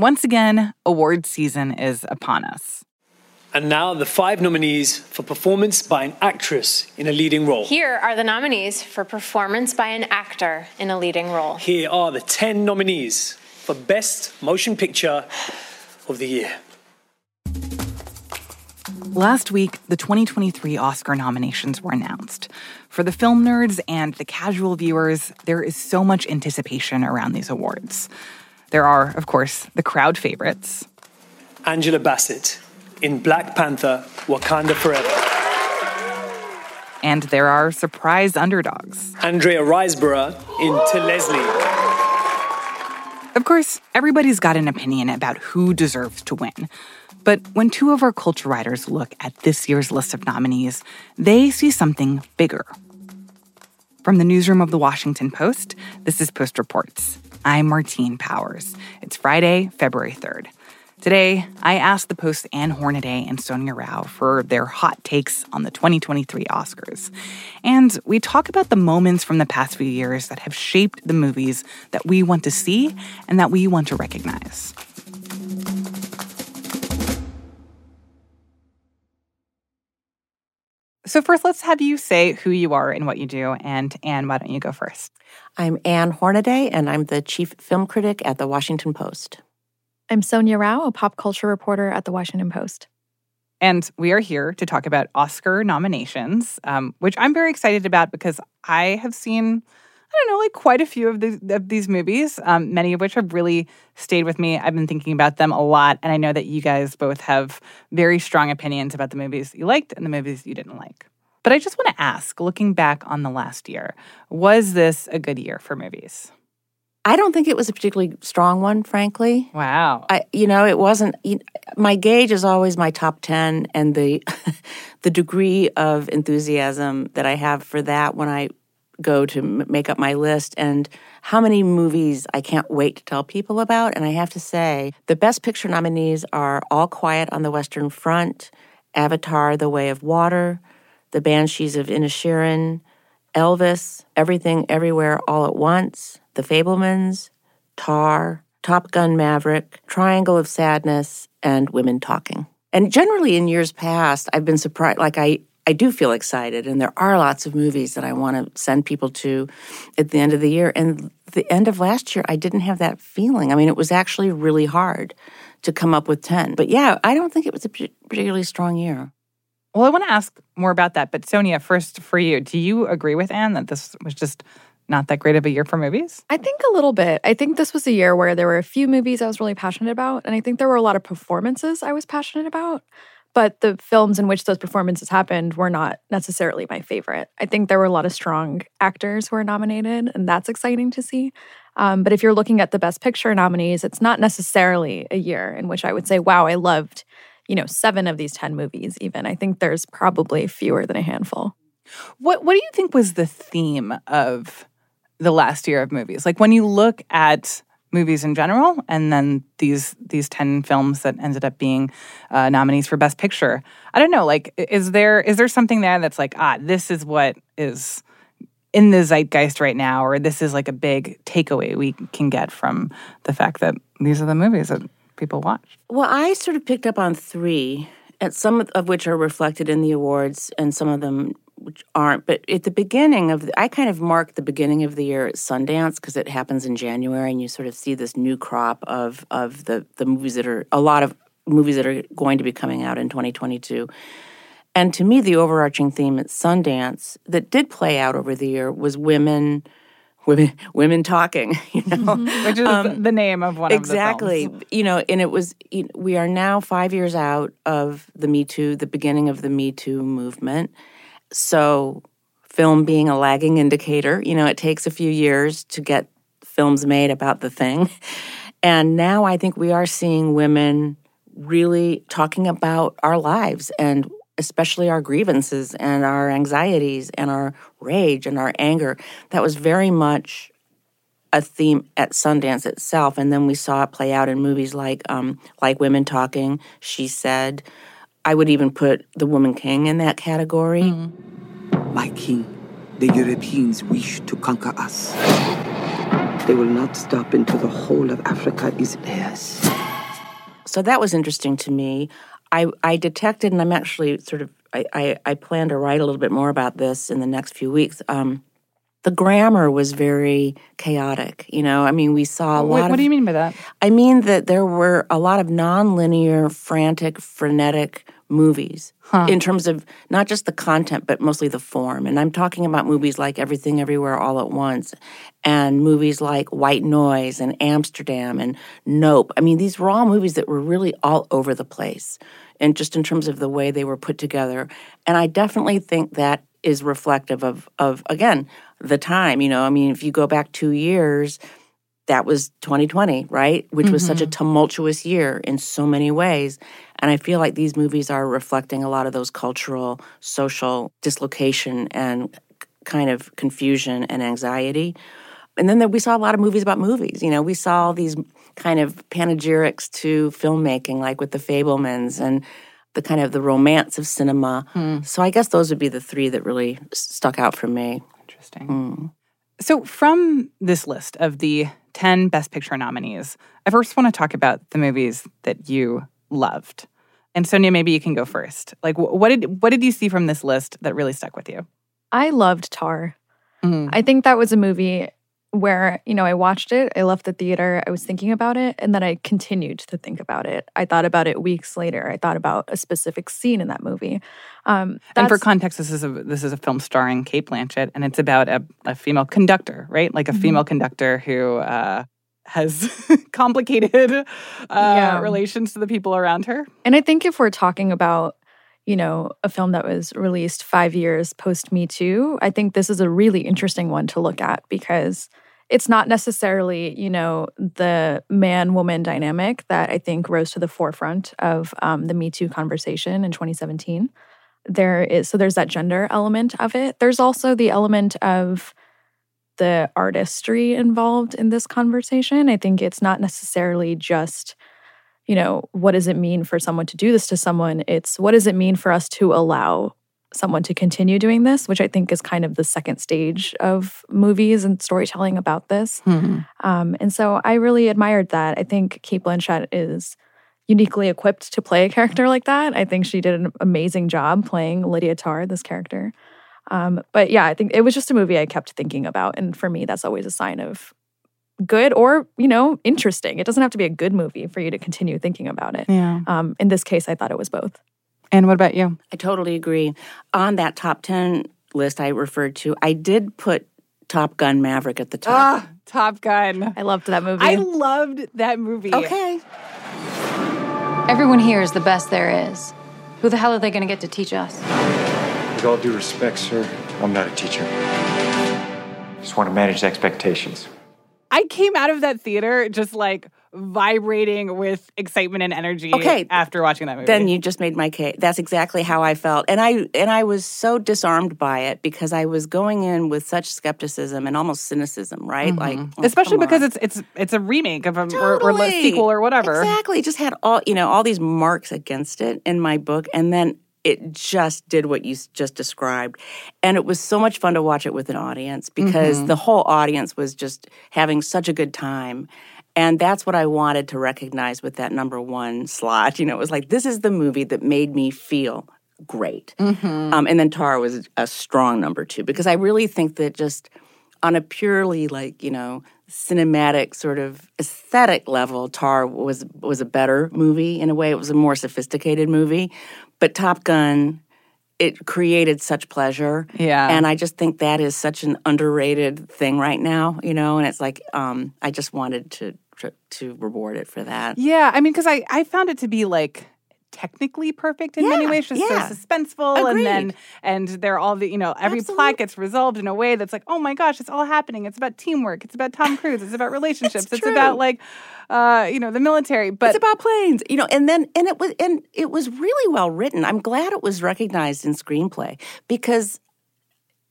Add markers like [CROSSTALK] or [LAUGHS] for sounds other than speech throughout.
Once again, award season is upon us. And now the five nominees for performance by an actress in a leading role. Here are the nominees for performance by an actor in a leading role. Here are the 10 nominees for Best Motion Picture of the Year. Last week, the 2023 Oscar nominations were announced. For the film nerds and the casual viewers, there is so much anticipation around these awards. There are, of course, the crowd favorites Angela Bassett in Black Panther Wakanda Forever. And there are surprise underdogs. Andrea Riseborough in To Leslie. Of course, everybody's got an opinion about who deserves to win. But when two of our culture writers look at this year's list of nominees, they see something bigger. From the newsroom of the Washington Post, this is Post Reports. I'm Martine Powers. It's Friday, February 3rd. Today, I asked the Post's Ann Hornaday and Sonia Rao for their hot takes on the 2023 Oscars. And we talk about the moments from the past few years that have shaped the movies that we want to see and that we want to recognize. So, first, let's have you say who you are and what you do. And, Ann, why don't you go first? I'm Ann Hornaday, and I'm the chief film critic at the Washington Post. I'm Sonia Rao, a pop culture reporter at the Washington Post. And we are here to talk about Oscar nominations, um, which I'm very excited about because I have seen, I don't know, like quite a few of, the, of these movies, um, many of which have really stayed with me. I've been thinking about them a lot. And I know that you guys both have very strong opinions about the movies you liked and the movies you didn't like. But I just want to ask, looking back on the last year, was this a good year for movies? I don't think it was a particularly strong one, frankly. Wow. I, you know, it wasn't. You my gauge is always my top ten, and the [LAUGHS] the degree of enthusiasm that I have for that when I go to make up my list, and how many movies I can't wait to tell people about. And I have to say, the Best Picture nominees are All Quiet on the Western Front, Avatar: The Way of Water, The Banshees of Inisherin, Elvis, Everything Everywhere All at Once. The Fabelmans, Tar, Top Gun Maverick, Triangle of Sadness, and Women Talking. And generally in years past, I've been surprised, like I, I do feel excited, and there are lots of movies that I want to send people to at the end of the year. And the end of last year, I didn't have that feeling. I mean, it was actually really hard to come up with 10. But yeah, I don't think it was a particularly strong year. Well, I want to ask more about that. But Sonia, first for you, do you agree with Ann that this was just not that great of a year for movies? I think a little bit. I think this was a year where there were a few movies I was really passionate about, and I think there were a lot of performances I was passionate about. But the films in which those performances happened were not necessarily my favorite. I think there were a lot of strong actors who were nominated, and that's exciting to see. Um, but if you're looking at the Best Picture nominees, it's not necessarily a year in which I would say, wow, I loved, you know, seven of these 10 movies, even. I think there's probably fewer than a handful. What, what do you think was the theme of the last year of movies. Like when you look at movies in general, and then these these ten films that ended up being uh, nominees for Best Picture. I don't know. Like, is there is there something there that's like, ah, this is what is in the zeitgeist right now, or this is like a big takeaway we can get from the fact that these are the movies that people watch? Well, I sort of picked up on three, and some of which are reflected in the awards, and some of them which aren't. But at the beginning of, the, I kind of mark the beginning of the year at Sundance because it happens in January, and you sort of see this new crop of of the the movies that are a lot of movies that are going to be coming out in 2022. And to me, the overarching theme at Sundance that did play out over the year was women women [LAUGHS] women talking [LAUGHS] you know mm-hmm. which is um, the name of one exactly of you know and it was we are now five years out of the me too the beginning of the me too movement so, film being a lagging indicator, you know, it takes a few years to get films made about the thing. [LAUGHS] And now I think we are seeing women really talking about our lives and especially our grievances and our anxieties and our rage and our anger. That was very much a theme at Sundance itself, and then we saw it play out in movies like um, like Women Talking, She Said, I would even put The Woman King in that category. Mm. My king, the Europeans wish to conquer us. They will not stop until the whole of Africa is theirs. so that was interesting to me. I, I detected, and I'm actually sort of, I, I, I plan to write a little bit more about this in the next few weeks. Um, the grammar was very chaotic. You know, I mean, we saw a What, lot what of. do you mean by that? I mean that there were a lot of nonlinear, frantic, frenetic movies in terms of not just the content, but mostly the form. And I'm talking about movies like Everything Everywhere All at Once and movies like White Noise and Amsterdam and Nope. I mean, these were all movies that were really all over the place. And just in terms of the way they were put together. And I definitely think that is reflective of, of again, the time. You know, I mean, if you go back two years, that was 2020, right? Which was such a mm-hmm. tumultuous year in so many ways. And I feel like these movies are reflecting a lot of those cultural, social dislocation and kind of confusion and anxiety. And then there, we saw a lot of movies about movies. You know, we saw these kind of panegyrics to filmmaking, like with the Fabelmans and the kind of the romance of cinema. Hmm. So I guess those would be the three that really stuck out for me. Interesting. So, from this list of the 10 Best Picture nominees, I first want to talk about the movies that you loved. And Sonia, maybe you can go first. Like, what did what did you see from this list that really stuck with you? I loved Tar. Mm. I think that was a movie where, you know, I watched it, I left the theater, I was thinking about it, and then I continued to think about it. I thought about it weeks later. I thought about a specific scene in that movie. Um, And for context, this is a this is a film starring Cate Blanchett, and it's about a, a female conductor, right? Like a Mm-hmm. female conductor who uh, has [LAUGHS] complicated uh, Yeah. relations to the people around her. And I think if we're talking about, you know, a film that was released five years post Me Too, I think this is a really interesting one to look at because it's not necessarily, you know, the man woman dynamic that I think rose to the forefront of um, the Me Too conversation in 2017. There is, so there's that gender element of it. There's also the element of the artistry involved in this conversation. I think it's not necessarily just you know, what does it mean for someone to do this to someone? It's what does it mean for us to allow someone to continue doing this, which I think is kind of the second stage of movies and storytelling about this. Um, and so I really admired that. I think Cate Blanchett is uniquely equipped to play a character like that. I think she did an amazing job playing Lydia Tarr, this character. Um, but yeah, I think it was just a movie I kept thinking about. And for me, that's always a sign of good or, you know, interesting. It doesn't have to be a good movie for you to continue thinking about it. Yeah. Um, in this case, I thought it was both. And what about you? I totally agree. On that top 10 list I referred to, I did put Top Gun Maverick at the top. Ah, Top Gun. I loved that movie. I loved that movie. okay. Everyone here is the best there is. Who the hell are they going to get to teach us? With all due respect, sir, I'm not a teacher. Just want to manage expectations. I came out of that theater just like vibrating with excitement and energy Okay. after watching that movie. Then you just made my case. That's exactly how I felt. And I and I was so disarmed by it because I was going in with such skepticism and almost cynicism, right? Mm-hmm. Like oh, especially because on. it's it's it's a remake of a or, or a sequel or whatever. Exactly. Just had all, you know, all these marks against it in my book. And then it just did what you just described. And it was so much fun to watch it with an audience because Mm-hmm. the whole audience was just having such a good time. And that's what I wanted to recognize with that number one slot. You know, it was like, this is the movie that made me feel great. Mm-hmm. Um, and then Tar was a strong number two because I really think that just on a purely like you know cinematic sort of aesthetic level, Tar was was a better movie in a way. It was a more sophisticated movie, but Top Gun. It created such pleasure, Yeah. and I just think that is such an underrated thing right now, you know. And it's like, um, I just wanted to to, to reward it for that. Yeah, I mean, because I I found it to be like technically perfect in many ways, just yeah. so suspenseful, and then and they're all the you know every Absolutely. plot gets resolved in a way that's like, oh my gosh, it's all happening. It's about teamwork. It's about Tom Cruise. It's about [LAUGHS] relationships. it's true. about like, uh, you know, the military. But it's about planes, you know, and then and it was and it was really well written. I'm glad it was recognized in screenplay because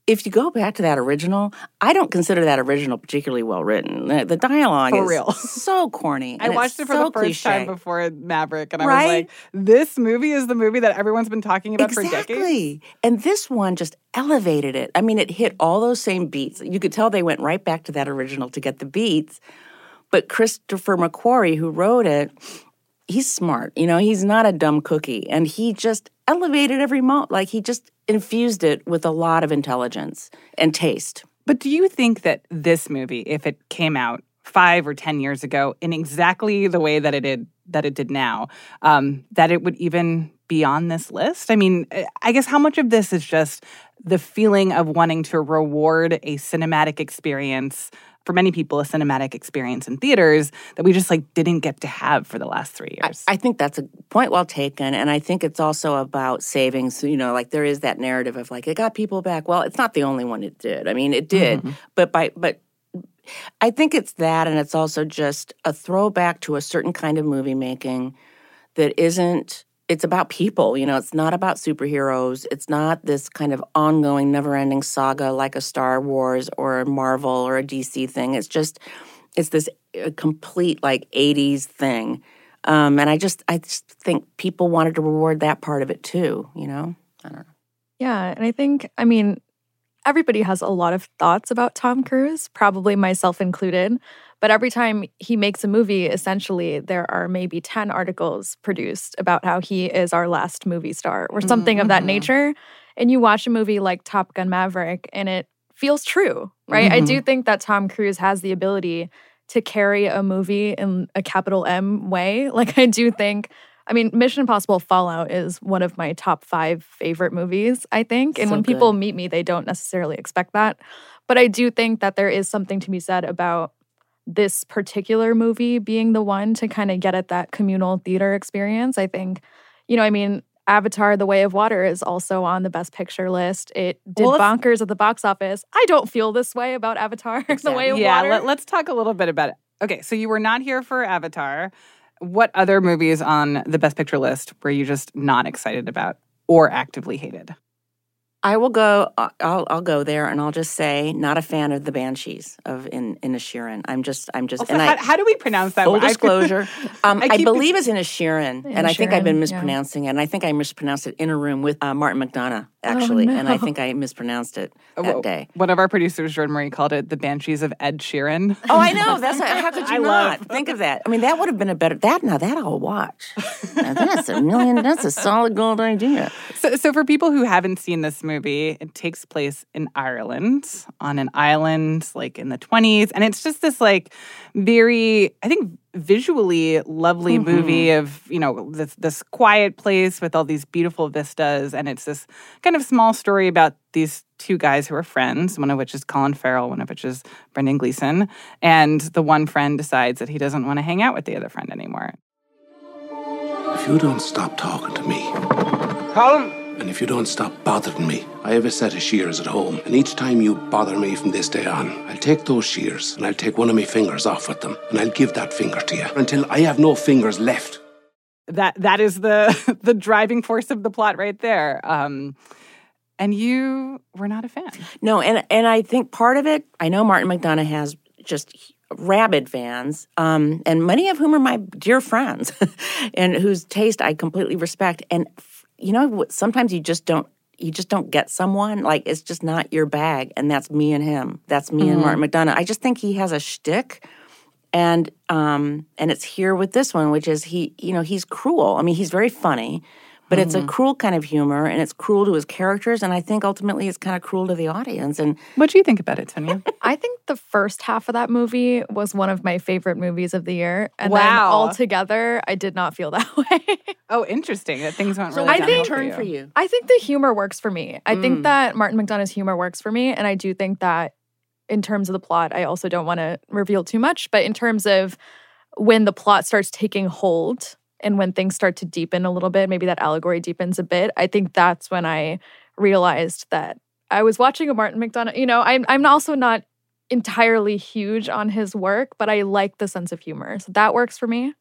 if you go back to that original, I don't consider that original particularly well written. The, dialogue For is real. so corny. [LAUGHS] I watched it for so the first time before Maverick, and I was like, "This movie is the movie that everyone's been talking about for decades." Exactly. And this one just elevated it. I mean, it hit all those same beats. You could tell they went right back to that original to get the beats. But Christopher McQuarrie, who wrote it, he's smart. You know, he's not a dumb cookie, and he just elevated every moment. Like he just infused it with a lot of intelligence and taste. But do you think that this movie, if it came out five or ten years ago in exactly the way that it did that it did now, um, that it would even be on this list? I mean, eh, I guess how much of this is just the feeling of wanting to reward a cinematic experience for many people a cinematic experience in theaters that we just like didn't get to have for the last three years. I, I think that's a point well taken, and I think it's also about savings. So, you know, like there is that narrative of like it got people back. Well, it's not the only one it did. I mean, it did, mm-hmm. but by but I think it's that, and it's also just a throwback to a certain kind of movie making that isn't. It's about people, you know. It's not about superheroes. It's not this kind of ongoing, never-ending saga like a Star Wars or a Marvel or a DC thing. It's just, it's this uh, complete like '80s thing, um, and I just, I just think people wanted to reward that part of it too. You know, I don't know. Yeah, and I think, I mean, everybody has a lot of thoughts about Tom Cruise, probably myself included. But every time he makes a movie, essentially, there are maybe 10 articles produced about how he is our last movie star or something mm-hmm. of that mm-hmm. nature. And you watch a movie like Top Gun Maverick and it feels true, right? Mm-hmm. I do mm-hmm. think that Tom Cruise has the ability to carry a movie in a capital M way. [LAUGHS] Like, I do think I mean, Mission Impossible Fallout is one of my top five favorite movies, I think. And so when people meet me, they don't necessarily expect that. But I do think that there is something to be said about this particular movie being the one to kind of get at that communal theater experience. I think, you know, I mean, Avatar The Way of Water is also on the best picture list. It did well, bonkers at the box office. I don't feel this way about Avatar exactly. [LAUGHS] The Way of yeah, Water. Yeah, let, us talk a little bit about it. Okay, so you were not here for Avatar. What other movies on the Best Picture list were you just not excited about or actively hated? I will go. Uh, I'll, I'll go there, and I'll just say, not a fan of the Banshees of in Inisherin. I'm just, I'm just. Also, and how, I, how do we pronounce that? Full disclosure, [LAUGHS] um, I, I, believe it's Inisherin, and I think I've been mispronouncing yeah. it, and I think I mispronounced it in a room with uh, Martin McDonagh actually, oh, no. and I think I mispronounced it [LAUGHS] that well, day. One of our producers, Jordan Marie, called it the Banshees of Ed Sheeran. Oh, I know. That's how could [LAUGHS] you I not love. think of that? I mean, that would have been a better that. Now that I'll watch. now that's a million. That's a solid gold idea. So, so for people who haven't seen this movie, it takes place in Ireland on an island, like in the twenties, and it's just this like very, I think visually lovely mm-hmm. movie of you know this this quiet place with all these beautiful vistas and it's this kind of small story about these two guys who are friends one of which is colin farrell one of which is brendan gleeson and the one friend decides that he doesn't want to hang out with the other friend anymore if you don't stop talking to me colin and if you don't stop bothering me, I have a set of shears at home, and each time you bother me from this day on, I'll take those shears and I'll take one of my fingers off with them, and I'll give that finger to you until I have no fingers left. That that is the [LAUGHS] the driving force of the plot right there. Um, and you were not a fan. No, and and I think part of it, I know Martin McDonagh has just rabid fans, um, and many of whom are my dear friends, [LAUGHS] and whose taste I completely respect. And you know, sometimes you just don't you just don't get someone like it's just not your bag, and that's me and him. That's me mm-hmm. and Martin McDonagh. I just think he has a shtick, and um, and it's here with this one, which is he, you know, he's cruel. I mean, he's very funny, but mm-hmm. it's a mm-hmm. cruel kind of humor and it's cruel to his characters and i think ultimately it's kind of cruel to the audience and what do you think about it Sonia? [LAUGHS] i think the first half of that movie was one of my favorite movies of the year and wow. then altogether i did not feel that [LAUGHS] way oh interesting that things went really so I think, for you. for you i think the humor works for me i mm. think that martin mcdonagh's humor works for me and i do think that in terms of the plot i also don't want to reveal too much but in terms of when the plot starts taking hold and when things start to deepen a little bit, maybe that allegory deepens a bit, I think that's when I realized that I was watching a Martin McDonagh. You know, I'm I'm also not entirely huge on his work, but I like the sense of humor. So that works for me.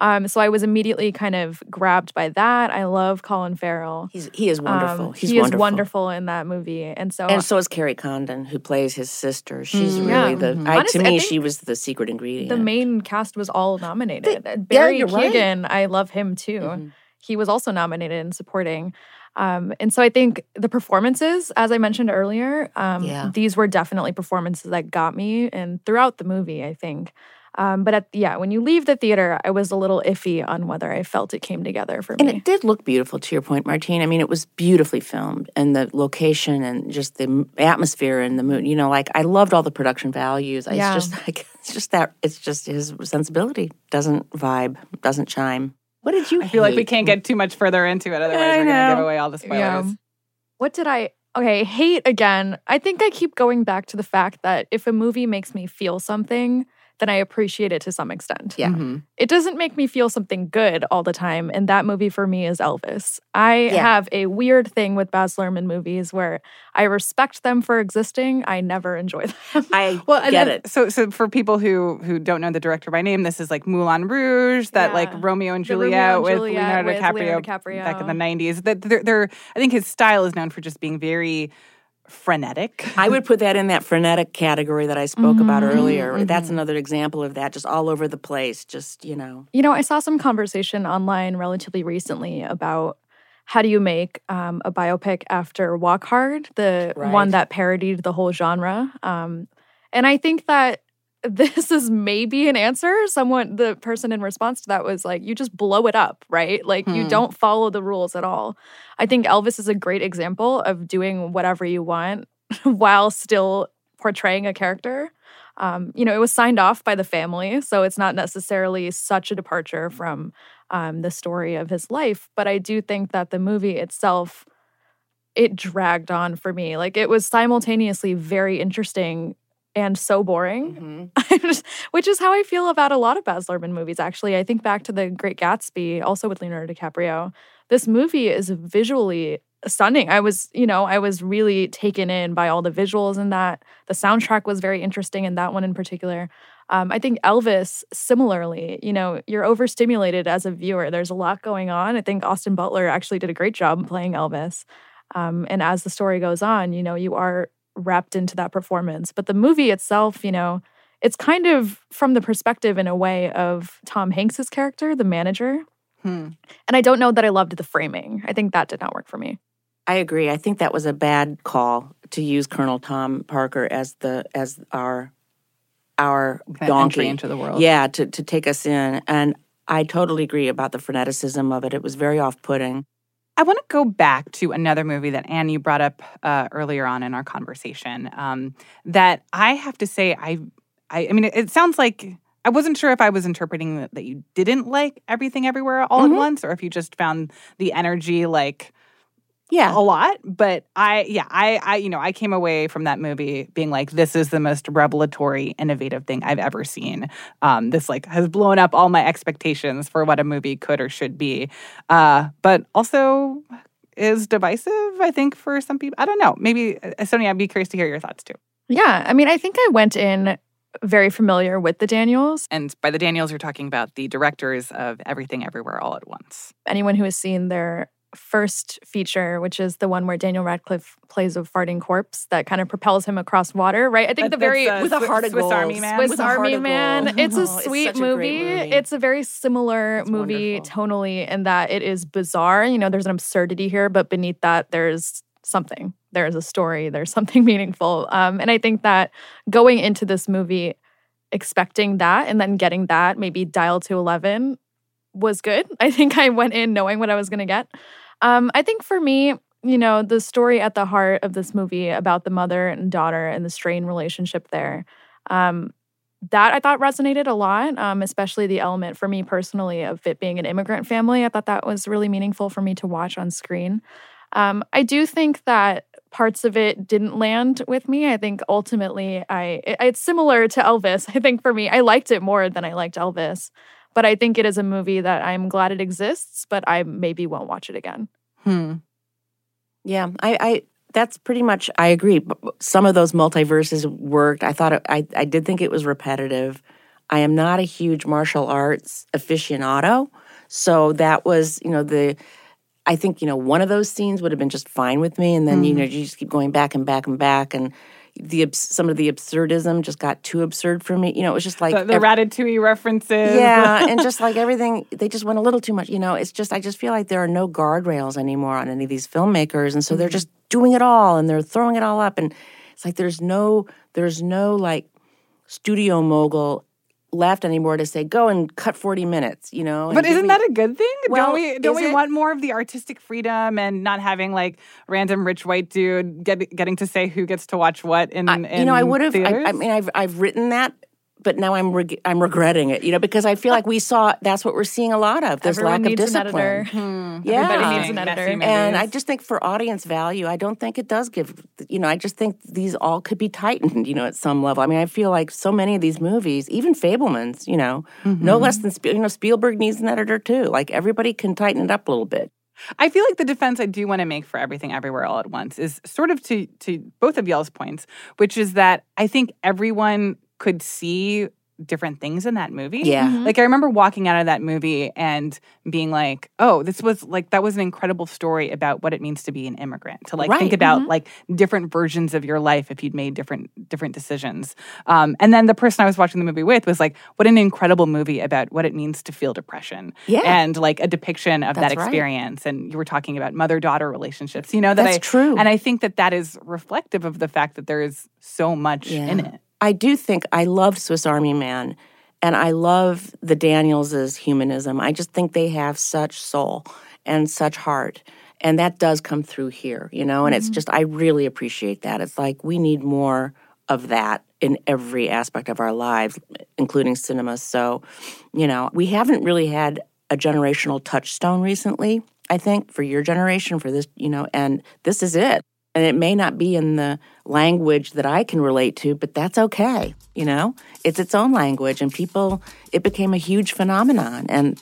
Um, so I was immediately kind of grabbed by that. I love Colin Farrell. He's he is wonderful. Um, He's he wonderful. is wonderful in that movie, and so and so is Kerry Condon, who plays his sister. She's mm, really yeah. the mm-hmm. I, Honestly, to me she was the secret ingredient. The main cast was all nominated. The, Barry yeah, Keoghan, right. I love him too. Mm-hmm. He was also nominated in supporting. Um, and so I think the performances, as I mentioned earlier, um, yeah. these were definitely performances that got me. And throughout the movie, I think Um, but at yeah, when you leave the theater, I was a little iffy on whether I felt it came together for me. And it did look beautiful, to your point, Martine. I mean, it was beautifully filmed, and the location, and just the atmosphere, and the mood. You know, like I loved all the production values. I, Yeah. It's just [LAUGHS] like it's just that it's just his sensibility doesn't vibe, doesn't chime. What did you? I feel like we can't get too much further into it, otherwise I we're going to give away all the spoilers. Yeah. What did I? Okay, hate again. I think I keep going back to the fact that if a movie makes me feel something, then I appreciate it to some extent. Yeah. Mhm. It doesn't make me feel something good all the time. And that movie for me is Elvis. I Yeah. have a weird thing with Baz Luhrmann movies where I respect them for existing. I never enjoy [LAUGHS] them. I Well, get then- it. So, so for people who who don't know the director by name, this is like Moulin Rouge, that like Romeo and The Romeo Juliet and with Juliet Leonardo with DiCaprio, Leonardo back in the DiCaprio. '90s. That they're, they're, I think his style is known for just being very frenetic. I would put that in that frenetic category that I spoke about Mm-hmm, earlier. That's another example of that, just all over the place. Just you know, You know, I saw some conversation online relatively recently about how do you make um, a biopic after Walk Hard, the one that parodied the whole genre. Um, and I think that this is maybe an answer. Someone, the person in response to that was like, you just blow it up, right? Like, you Hmm. don't follow the rules at all. I think Elvis is a great example of doing whatever you want [LAUGHS] while still portraying a character. Um, you know, it was signed off by the family, so it's not necessarily such a departure from um, the story of his life. But I do think that the movie itself, it dragged on for me. Like it was simultaneously very interesting and so boring, Mm-hmm. [LAUGHS] which is how I feel about a lot of Baz Luhrmann movies. Actually, I think back to The Great Gatsby, also with Leonardo DiCaprio. This movie is visually stunning. I was, you know, I was really taken in by all the visuals in that. The soundtrack was very interesting in that one in particular. Um, I think Elvis, similarly, you know, you're overstimulated as a viewer. There's a lot going on. I think Austin Butler actually did a great job playing Elvis. Um, and as the story goes on, you know, you are wrapped into that performance. But the movie itself, you know, it's kind of from the perspective in a way of Tom Hanks's character, the manager. Hmm. And I don't know that I loved the framing. I think that did not work for me. I agree. I think that was a bad call to use Colonel Tom Parker as the as our our Kind donkey entry into the world. Yeah, to to take us in, and I totally agree about the freneticism of it. It was very off putting. I want to go back to another movie that Ann you brought up uh, earlier on in our conversation. Um, that I have to say, I, I, I mean, it, it sounds like I wasn't sure if I was interpreting that, that you didn't like everything everywhere all Mhm. at once, or if you just found the energy like Yeah, a lot. But I, yeah, I, I, you know, I came away from that movie being like, this is the most revelatory, innovative thing I've ever seen. Um, this like has blown up all my expectations for what a movie could or should be, uh, but also is divisive. I think for some people, I don't know. Maybe uh, Sonia, I'd be curious to hear your thoughts too. Yeah. I mean, I think I went in very familiar with the Daniels. And by the Daniels, you're talking about the directors of Everything Everywhere All at Once. Anyone who has seen their first feature, which is the one where Daniel Radcliffe plays a farting corpse that kind of propels him across water, right? I think That- the very with a Swiss- heart of Swiss. Army Man. Swiss With Army Man. [LAUGHS] It's a Oh, it's sweet a movie. movie. It's a very similar It's movie wonderful. tonally in that it is bizarre. You know, there's an absurdity here, but beneath that, there's something. There's a story. There's [LAUGHS] something meaningful. Um, and I think that going into this movie, expecting that and then getting that, maybe dial to 11, was good. [LAUGHS] I think I went in knowing what I was going to get. Um, I think for me, you know, the story at the heart of this movie about the mother and daughter and the strained relationship there, um, that I thought resonated a lot, um, especially the element for me personally of it being an immigrant family. I thought that was really meaningful for me to watch on screen. Um, I do think that parts of it didn't land with me. I think ultimately, I it- it's similar to Elvis. [LAUGHS] I think for me, I liked it more than I liked Elvis, but I think it is a movie that I'm glad it exists, but I maybe won't watch it again. Hmm. Yeah, I, I that's pretty much I agree. Some of those multiverses worked. I thought it, I I did think it was repetitive. I am not a huge martial arts aficionado, so that was you know the. I think you know one of those scenes would have been just fine with me, and then you know you just keep going back and back and back, and the some of the absurdism just got too absurd for me. You know, it was just like The, the ev- Ratatouille references. yeah, [LAUGHS] and just like everything, they just went a little too much. You know, it's just I just feel like there are no guardrails anymore on any of these filmmakers, and so they're mm-hmm. just doing it all and they're throwing it all up, and it's like there's no there's no like studio mogul left anymore to say go and cut 40 minutes you know But isn't that a good thing? Well, don't we don't we it? want more of the artistic freedom and not having like random rich white dude get, getting to say who gets to watch what in, I, in you know, I would have. I, I mean, I've I've written that, but now I'm reg- I'm regretting it. You know, because I feel like we saw that's what we're seeing a lot of this Everyone lack of needs an discipline. editor. [LAUGHS] Yeah, Everybody hmm. needs an Messy editor. movies. and I just think for audience value, I don't think it does give. You know, I just think these all could be tightened. You know, at some level. I mean, I feel like so many of these movies, even Fabelmans, you know, no mm-hmm. less than Spiel- you know Spielberg needs an editor too. Like everybody can tighten it up a little bit. I feel like the defense I do want to make for everything everywhere all at once is sort of to to both of y'all's points, which is that I think everyone could see different things in that movie. Yeah. Mhm. Like I remember walking out of that movie and being like, "Oh, this was like that was an incredible story about what it means to be an immigrant." To like Right. think about like different versions of your life if you'd made different different decisions. Um, and then the person I was watching the movie with was like, "What an incredible movie about what it means to feel depression." Yeah. And like a depiction of That's that right. experience. And you were talking about mother daughter relationships. You know that That's I true. And I think that that is reflective of the fact that there is so much in it. I do think I loved Swiss Army Man, and I love the Daniels' humanism. I just think they have such soul and such heart. And that does come through here, you know? And it's mm-hmm. just, I really appreciate that. It's like we need more of that in every aspect of our lives, including cinema. So, you know, we haven't really had a generational touchstone recently, I think, for your generation, for this, you know, and this is it. And it may not be in the language that I can relate to, but that's okay. You know, it's its own language, and people, it became a huge phenomenon. And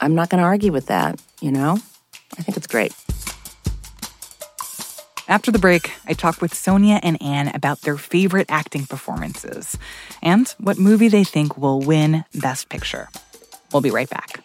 I'm not going to argue with that, you know? I think it's great. After the break, I talk with Sonia and Ann about their favorite acting performances and what movie they think will win Best Picture. We'll be right back.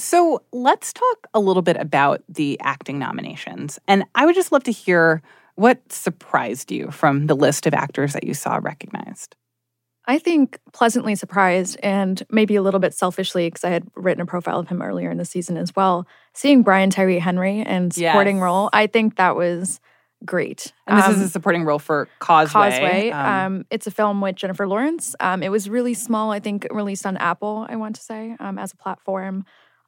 So let's talk a little bit about the acting nominations. And I would just love to hear what surprised you from the list of actors that you saw recognized. I think pleasantly surprised and maybe a little bit selfishly because I had written a profile of him earlier in the season as well. Seeing Brian Tyree Henry in supporting Yes. role, I think that was great. And this is Um, a supporting role for Causeway. Causeway. Um, Um, it's a film with Jennifer Lawrence. Um, it was really small. I think released on Apple. I want to say um, as a platform.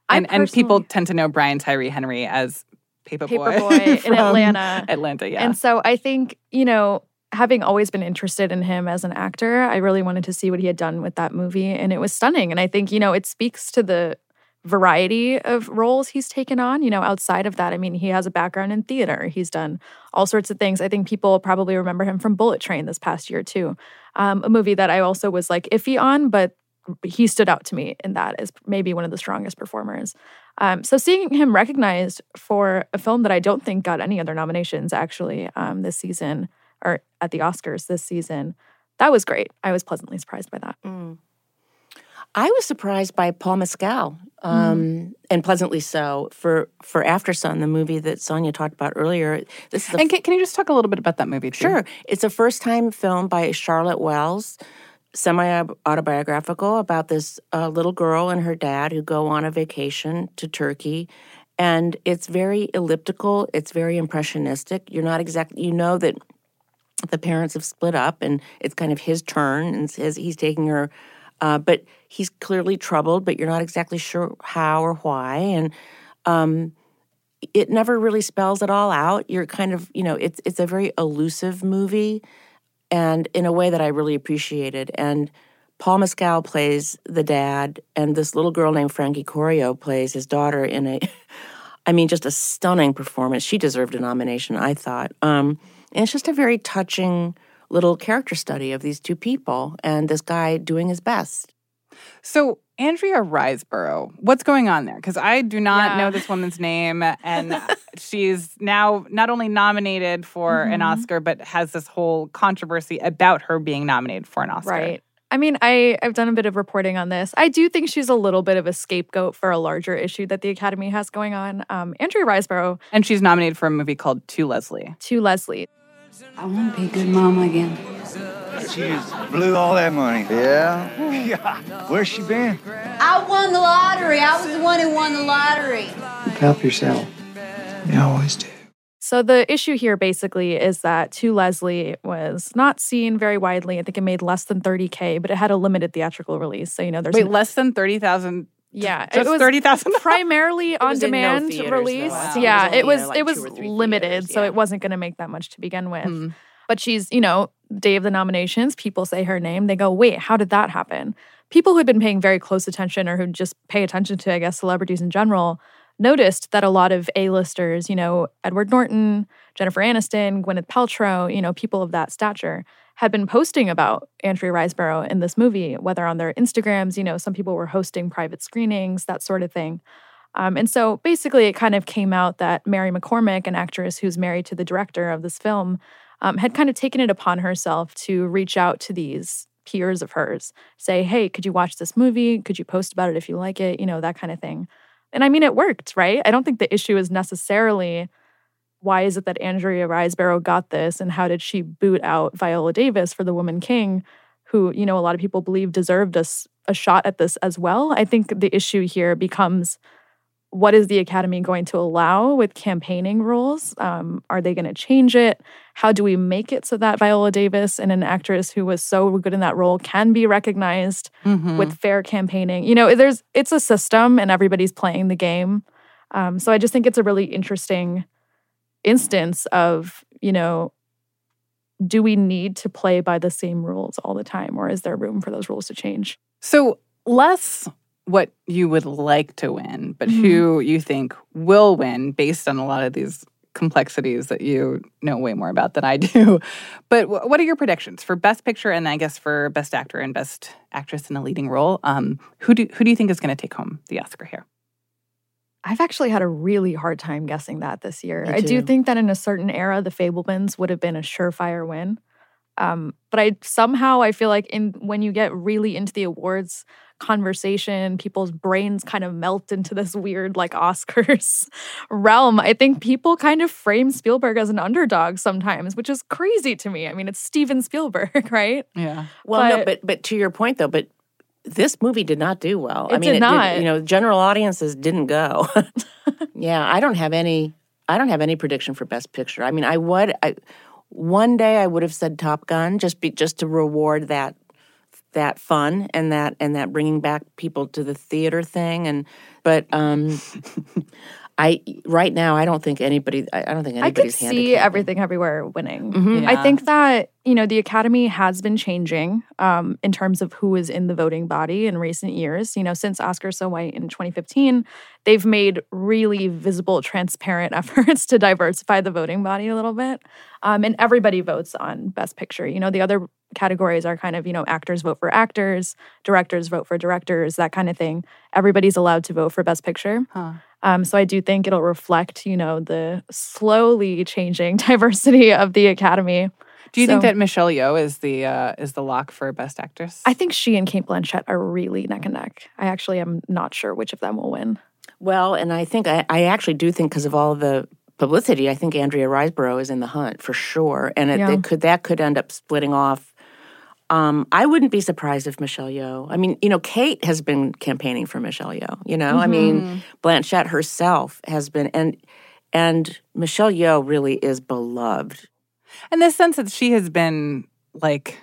And, and people tend to know Brian Tyree Henry as Paperboy, Paperboy in [LAUGHS] Atlanta. Atlanta, yeah. And so I think, you know, having always been interested in him as an actor, I really wanted to see what he had done with that movie. And it was stunning. And I think, you know, it speaks to the variety of roles he's taken on. You know, outside of that, I mean, he has a background in theater, he's done all sorts of things. I think people probably remember him from Bullet Train this past year, too. Um, a movie that I also was like iffy on, but he stood out to me in that as maybe one of the strongest performers. Um, so seeing him recognized for a film that I don't think got any other nominations actually um, this season or at the Oscars this season, that was great. I was pleasantly surprised by that. Mm. I was surprised by Paul Mescal, um, and pleasantly so for for Aftersun, the movie that Sonia talked about earlier. This is and can, can you just talk a little bit about that movie, too? Sure. It's a first time film by Charlotte Wells, semi autobiographical about this uh, little girl and her dad who go on a vacation to Turkey. And it's very elliptical, it's very impressionistic. You're not exactly, you know that the parents have split up and it's kind of his turn and his, he's taking her. Uh, but he's clearly troubled, but you're not exactly sure how or why. And um, it never really spells it all out. You're kind of, you know, it's it's a very elusive movie, and in a way that I really appreciated. And Paul Mescal plays the dad, and this little girl named Frankie Corio plays his daughter in a, [LAUGHS] I mean, just a stunning performance. She deserved a nomination, I thought. Um, and it's just a very touching little character study of these two people and this guy doing his best. So, Andrea Riseborough, what's going on there? Because I do not Yeah. know this woman's name. [LAUGHS] And she's now not only nominated for an Mhm. Oscar, but has this whole controversy about her being nominated for an Oscar. Right. I mean, I, I've done a bit of reporting on this. I do think she's a little bit of a scapegoat for a larger issue that the Academy has going on. Um, Andrea Riseborough And she's nominated for a movie called To Leslie. to Leslie. I want to be a good mom again. She just blew all that money. Yeah? [LAUGHS] yeah. Where's she been? I won the lottery. I was the one who won the lottery. Help yourself. You always do. So the issue here basically is that To Leslie was not seen very widely. I think it made less than 30K, but it had a limited theatrical release. So, you know, there's Wait, an- less than 30,000? Yeah, Just it was 30,000? primarily on was in no demand theaters, release. Wow. It was Yeah, it was like, it was limited, theaters, so it wasn't going to make that much to begin with. Hmm. But she's, you know, day of the nominations, people say her name, they go, "Wait, how did that happen?" People who'd been paying very close attention or who just pay attention to I guess celebrities in general noticed that a lot of A-listers, you know, Edward Norton, Jennifer Aniston, Gwyneth Paltrow, you know, people of that stature had been posting about Andrea Riseborough in this movie, whether on their Instagrams, you know, some people were hosting private screenings, that sort of thing. Um, and so basically, it kind of came out that Mary McCormack, an actress who's married to the director of this film, um, had kind of taken it upon herself to reach out to these peers of hers, say, hey, could you watch this movie? Could you post about it if you like it? You know, that kind of thing. And I mean, it worked, right? I don't think the issue is necessarily why is it that Andrea Riseborough got this and how did she boot out Viola Davis for The Woman King, who, you know, a lot of people believe deserved a shot at this as well? I think the issue here becomes what is the Academy going to allow with campaigning rules? Um, are they going to change it? How do we make it so that Viola Davis and an actress who was so good in that role can be recognized Mhm. with fair campaigning? You know, there's it's a system and everybody's playing the game. Um, so I just think it's a really interesting instance of you know do we need to play by the same rules all the time or is there room for those rules to change So, less what you would like to win, but Mhm. who you think will win based on a lot of these complexities that you know way more about than I do. [LAUGHS] But wh- what are your predictions for Best Picture and I guess for Best Actor and Best Actress in a Leading Role? Um, who do who do you think is going to take home the Oscar here? I've actually had a really hard time guessing that this year. I do think that in a certain era, the Fabelmans would have been a surefire win. Um, but I somehow I feel like in when you get really into the awards conversation, people's brains kind of melt into this weird like Oscars [LAUGHS] realm. I think people kind of frame Spielberg as an underdog sometimes, which is crazy to me. I mean, it's Steven Spielberg, [LAUGHS] right? Yeah. Well, no, But- but but to your point though, but this movie did not do well. I It mean, did not. you know, general audiences didn't go. [LAUGHS] [LAUGHS] yeah, I don't have any. I don't have any prediction for Best Picture. I mean, I would. I one day I would have said Top Gun just be just to reward that that fun and that and that bringing back people to the theater thing and but um [LAUGHS] I right now I don't think anybody I, I don't think I could anybody's see everything everywhere winning. Mhm. I think that you know the Academy has been changing um, in terms of who is in the voting body in recent years. You know, since Oscar So White in 2015, they've made really visible, transparent [LAUGHS] efforts to diversify the voting body a little bit, um, and everybody votes on Best Picture. You know, the other categories are kind of you know actors vote for actors, directors vote for directors, that kind of thing. Everybody's allowed to vote for Best Picture. Huh. Um, so I do think it'll reflect, you know, the slowly changing [LAUGHS] diversity of the Academy. Do you think that Michelle Yeoh is the uh, is the lock for Best Actress? I think she and Cate Blanchett are really neck and neck. I actually am not sure which of them will win. Well, and I think I, I actually do think because of all the publicity, I think Andrea Riseborough is in the hunt for sure, and it, Yeah. it could that could end up splitting off. Um, I wouldn't be surprised if Michelle Yeoh. I mean, you know, Kate has been campaigning for Michelle Yeoh. You know, I mean, Blanchett herself has been, and and Michelle Yeoh really is beloved. in the sense that she has been like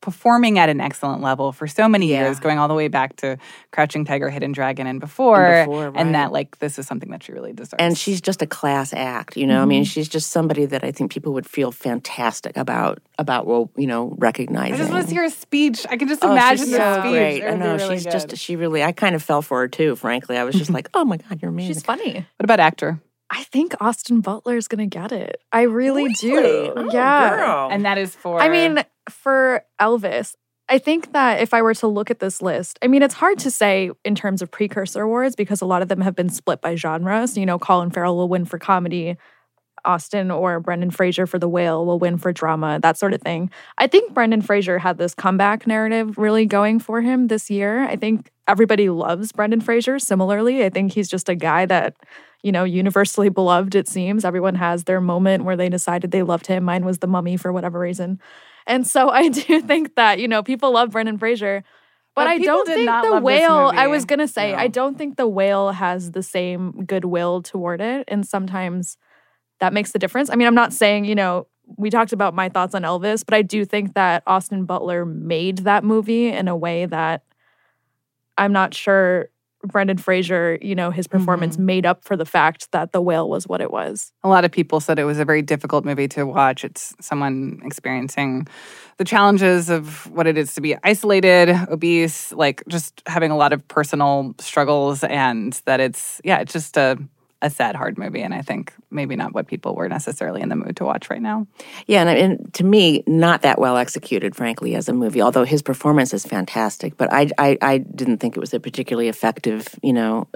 performing at an excellent level for so many Yeah. years, going all the way back to Crouching Tiger, Hidden Dragon, and before, before, and that like this is something that she really deserves. And she's just a class act, you know. I mean, mm-hmm. she's just somebody that I think people would feel fantastic about about well, you know, recognizing. I just want to see her speech. I can just Oh, imagine she's the so speech. great. It I would be know really she's good. just she really. I kind of fell for her too. Frankly, I was just like, oh my god, you're amazing. She's funny. What about actor? I think Austin Butler is going to get it. I really, Really? do. Oh, yeah. girl. And that is for I mean, for Elvis, I think that if I were to look at this list, I mean, it's hard to say in terms of precursor awards because a lot of them have been split by genres. You know, Colin Farrell will win for comedy, Austin or Brendan Fraser for The Whale will win for drama, that sort of thing. I think Brendan Fraser had this comeback narrative really going for him this year. I think everybody loves Brendan Fraser similarly. I think he's just a guy that, you know, universally [LAUGHS] beloved, it seems. Everyone has their moment where they decided they loved him. Mine was The Mummy for whatever reason. And so [LAUGHS] I do think that, you know, people love Brendan Fraser. But, But I don't think the whale, I was going to say, I don't think the whale has the same goodwill toward it. And sometimes that makes the difference. I mean, I'm not saying, you know, we talked about my thoughts on Elvis, but I do think that Austin Butler made that movie in a way that I'm not sure Brendan Fraser, you know, his performance Mm-hmm. made up for the fact that The Whale was what it was. A lot of people said it was a very difficult movie to watch. It's someone experiencing the challenges of what it is to be isolated, obese, like just having a lot of personal struggles, and that it's, yeah, it's just a, a sad, hard movie. And I think maybe not what people were necessarily in the mood to watch right now. Yeah, and, and to me, not that well executed, frankly, as a movie. Although his performance is fantastic, but I, I, I didn't think it was a particularly effective, you know,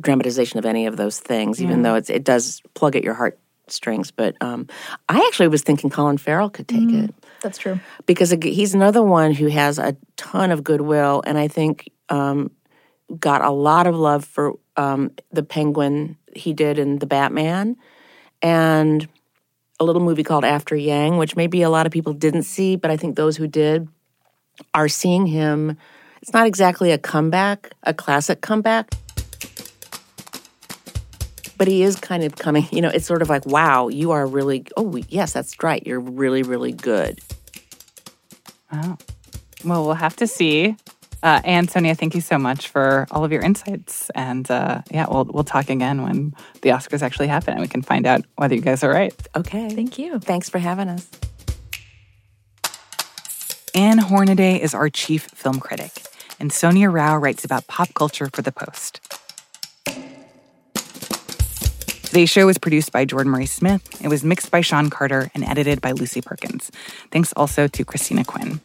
dramatization of any of those things. Even Yeah. though it's, it does plug at your heartstrings. But um, I actually was thinking Colin Farrell could take it That's true. because he's another one who has a ton of goodwill, and I think um, got a lot of love for um, the Penguin he did in the Batman, and a little movie called After Yang, which maybe a lot of people didn't see, but I think those who did are seeing him. It's not exactly a comeback, a classic comeback. But he is kind of coming, you know, it's sort of like, wow, you are really, oh, yes, that's right. You're really, really good. Oh. Well, we'll have to see. Uh, and Sonia, thank you so much for all of your insights. And uh, yeah, we'll we'll talk again when the Oscars actually happen, and we can find out whether you guys are right. Okay. Thank you. Thanks for having us. Ann Hornaday is our chief film critic, and Sonia Rao writes about pop culture for The Post. Today's show was produced by Jordan Marie Smith. It was mixed by Sean Carter and edited by Lucy Perkins. Thanks also to Christina Quinn.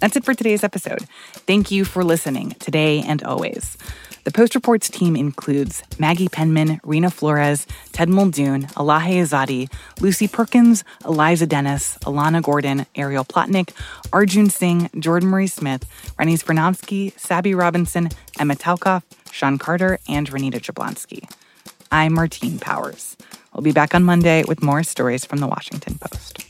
That's it for today's episode. Thank you for listening today and always. The Post Reports team includes Maggie Penman, Rena Flores, Ted Muldoon, Elahe Izadi, Lucy Perkins, Eliza Dennis, Alana Gordon, Ariel Plotnick, Arjun Singh, Jordan Marie Smith, Rennie Svirnovskiy, Sabby Robinson, Emma Talkoff, Sean Carter, and Renita Jablonski. I'm Martine Powers. We'll be back on Monday with more stories from the Washington Post.